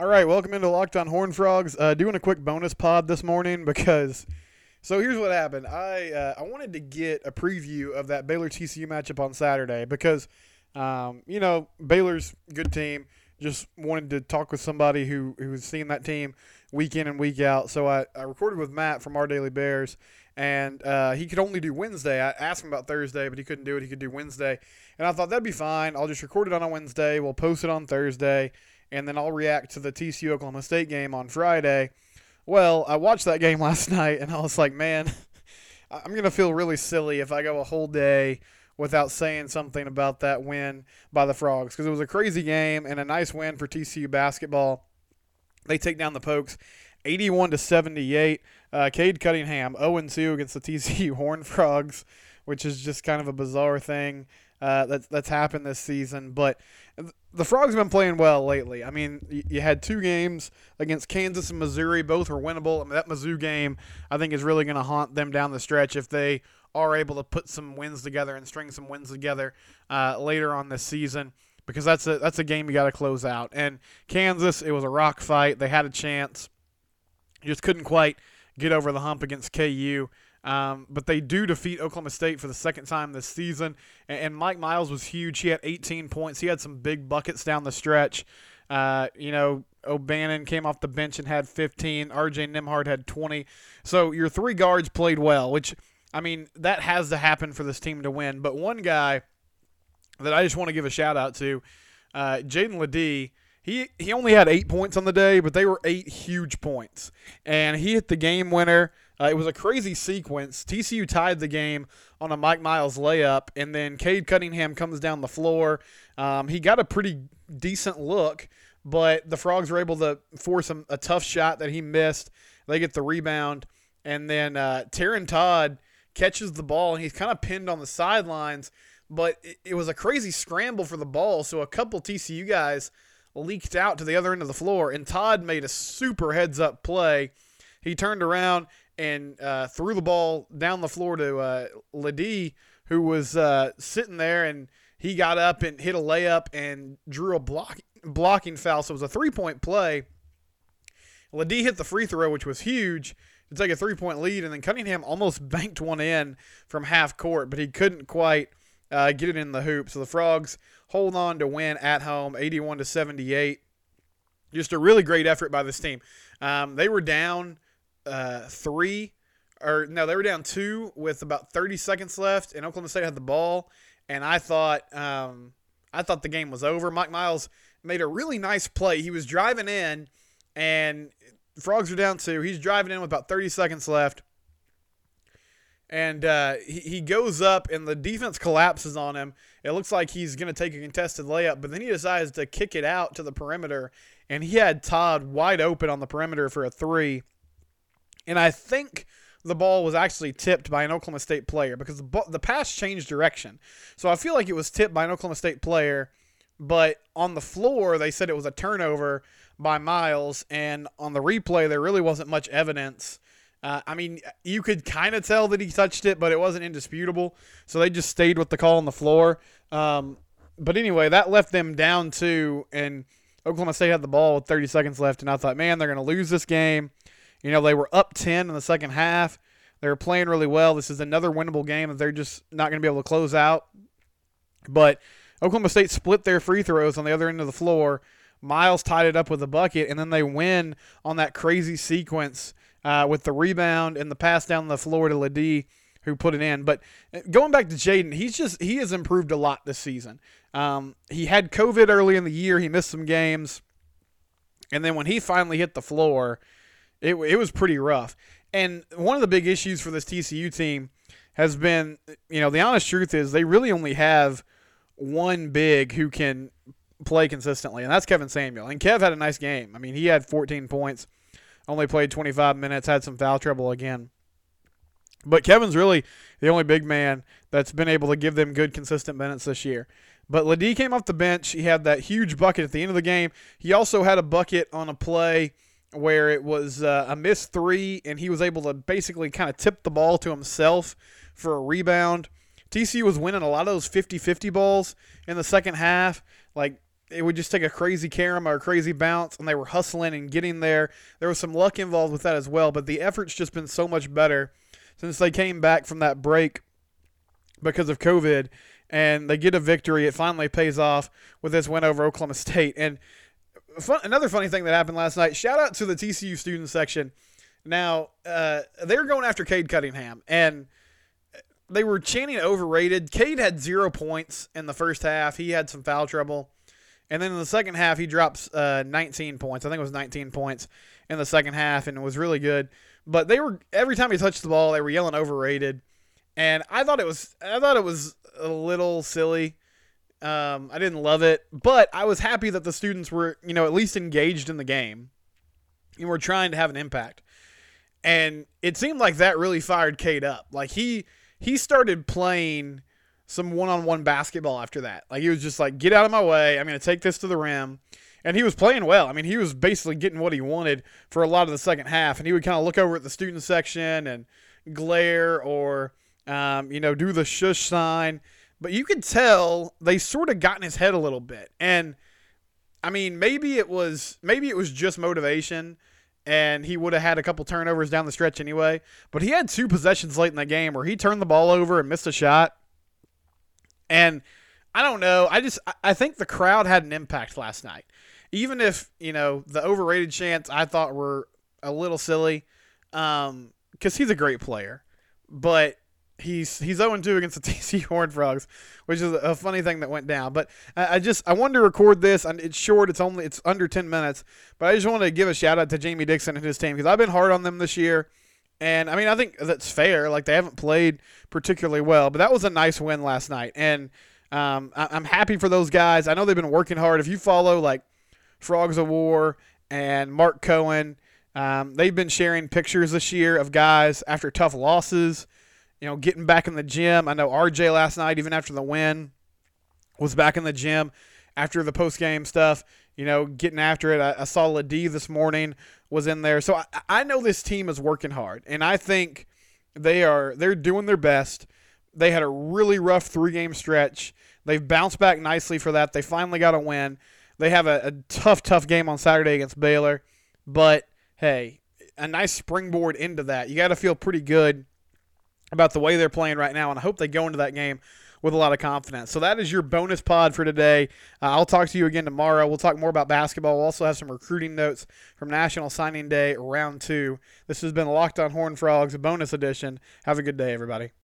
All right, welcome into Locked on Horn Frogs. Uh, doing a quick bonus pod this morning because. So here's what happened. I uh, I wanted to get a preview of that Baylor TCU matchup on Saturday because, um, you know, Baylor's good team. Just wanted to talk with somebody who who's seen that team week in and week out. So I, I recorded with Matt from Our Daily Bears, and uh, he could only do Wednesday. I asked him about Thursday, but he couldn't do it. He could do Wednesday, and I thought that'd be fine. I'll just record it on a Wednesday. We'll post it on Thursday and then I'll react to the TCU Oklahoma State game on Friday. Well, I watched that game last night and I was like, man, I'm going to feel really silly if I go a whole day without saying something about that win by the Frogs because it was a crazy game and a nice win for TCU basketball. They take down the Pokes 81 to 78. Uh, Cade Cunningham 0 2 against the TCU Horn Frogs, which is just kind of a bizarre thing uh, that's that's happened this season. But the Frogs have been playing well lately. I mean, you had two games against Kansas and Missouri, both were winnable. I mean, that Mizzou game, I think, is really going to haunt them down the stretch if they are able to put some wins together and string some wins together uh, later on this season. Because that's a that's a game you got to close out. And Kansas, it was a rock fight. They had a chance, just couldn't quite get over the hump against KU. Um, but they do defeat Oklahoma State for the second time this season. And, and, Mike Miles was huge. He had 18 points. He had some big buckets down the stretch. Uh, you know, O'Bannon came off the bench and had 15. RJ Nembhard had 20. So your three guards played well, which, I mean, that has to happen for this team to win. But one guy that I just want to give a shout out to, uh, Jaedon LeDee, he, he only had eight points on the day, but they were eight huge points. And he hit the game winner uh, it was a crazy sequence. TCU tied the game on a Mike Miles layup, and then Cade Cunningham comes down the floor. Um, he got a pretty decent look, but the Frogs were able to force him a tough shot that he missed. They get the rebound, and then uh, Taryn Todd catches the ball, and he's kind of pinned on the sidelines. But it, it was a crazy scramble for the ball, so a couple TCU guys leaked out to the other end of the floor, and Todd made a super heads up play. He turned around and uh, threw the ball down the floor to uh, who was uh, sitting there, and he got up and hit a layup and drew a block, blocking foul. So it was a three point play. LeDee hit the free throw, which was huge to take a three point lead, and then Cunningham almost banked one in from half court, but he couldn't quite uh, get it in the hoop. So the Frogs hold on to win at home, 81 to 78. Just a really great effort by this team. Um, they were down uh, three, or no, they were down two with about 30 seconds left, and Oklahoma State had the ball. And I thought, um, I thought the game was over. Mike Miles made a really nice play. He was driving in, and Frogs are down two. He's driving in with about 30 seconds left. And uh, he, he goes up, and the defense collapses on him. It looks like he's going to take a contested layup, but then he decides to kick it out to the perimeter. And he had Todd wide open on the perimeter for a three and I think the ball was actually tipped by an Oklahoma State player because the, the pass changed direction. So I feel like it was tipped by an Oklahoma State player, but on the floor they said it was a turnover by Miles, and on the replay there really wasn't much evidence. Uh, I mean, you could kind of tell that he touched it, but it wasn't indisputable. So they just stayed with the call on the floor. Um, but anyway, that left them down two, and Oklahoma State had the ball with 30 seconds left, and I thought, man, they're going to lose this game. You know, they were up 10 in the second half. They were playing really well. This is another winnable game that they're just not going to be able to close out. But Oklahoma State split their free throws on the other end of the floor. Miles tied it up with a bucket, and then they win on that crazy sequence uh, with the rebound and the pass down the floor to LeDee, who put it in. But uh, going back to Jaedon, he's just he has improved a lot this season. Um, he had COVID early in the year. He missed some games, and then when he finally hit the floor, it, it was pretty rough. And one of the big issues for this TCU team has been, you know, the honest truth is they really only have one big who can play consistently, and that's Kevin Samuel. And Kev had a nice game. I mean, he had 14 points, only played 25 minutes, had some foul trouble again. But Kevin's really the only big man that's been able to give them good, consistent minutes this year. But LeDee came off the bench. He had that huge bucket at the end of the game. He also had a bucket on a play – where it was uh, a missed three, and he was able to basically kind of tip the ball to himself for a rebound. TCU was winning a lot of those 50 50 balls in the second half. Like, it would just take a crazy carom or a crazy bounce, and they were hustling and getting there. There was some luck involved with that as well, but the effort's just been so much better since they came back from that break because of COVID, and they get a victory. It finally pays off with this win over Oklahoma State. And fun, another funny thing that happened last night. Shout out to the TCU student section. Now uh, they were going after Cade Cunningham, and they were chanting overrated. Cade had zero points in the first half. He had some foul trouble. And then in the second half, he drops uh, 19 points. I think it was 19 points in the second half, and it was really good. But they were every time he touched the ball, they were yelling overrated, and I thought it was I thought it was a little silly. Um, I didn't love it, but I was happy that the students were you know at least engaged in the game, and were trying to have an impact. And it seemed like that really fired Cade up. Like he he started playing some one-on-one basketball after that. Like he was just like, "Get out of my way! I'm going to take this to the rim." And he was playing well. I mean, he was basically getting what he wanted for a lot of the second half. And he would kind of look over at the student section and glare or, um, you know, do the shush sign. But you could tell they sort of got in his head a little bit. And I mean, maybe it was maybe it was just motivation and he would have had a couple turnovers down the stretch anyway. But he had two possessions late in the game where he turned the ball over and missed a shot. And I don't know. I just I think the crowd had an impact last night. Even if, you know, the overrated chants I thought were a little silly um cuz he's a great player. But he's he's 0 2 against the TC Horned Frogs, which is a funny thing that went down. But I, I just I wanted to record this, and it's short. It's only it's under 10 minutes, but I just wanted to give a shout out to Jamie Dixon and his team because I've been hard on them this year. And I mean, I think that's fair. Like they haven't played particularly well, but that was a nice win last night, and um, I, I'm happy for those guys. I know they've been working hard. If you follow like Frogs O' War and Mark Cohen, um, they've been sharing pictures this year of guys after tough losses you know, getting back in the gym. I know RJ last night, even after the win, was back in the gym after the post game stuff. You know, getting after it. I, I saw LeDee this morning was in there, so I, I know this team is working hard, and I think they are they're doing their best. They had a really rough three game stretch. They've bounced back nicely for that. They finally got a win. They have a, a tough, tough game on Saturday against Baylor, but hey, a nice springboard into that. You got to feel pretty good about the way they're playing right now, and I hope they go into that game with a lot of confidence. So that is your bonus pod for today. Uh, I'll talk to you again tomorrow. We'll talk more about basketball. We'll also have some recruiting notes from National Signing Day round two. This has been Locked on Horn Frogs bonus edition. Have a good day, everybody.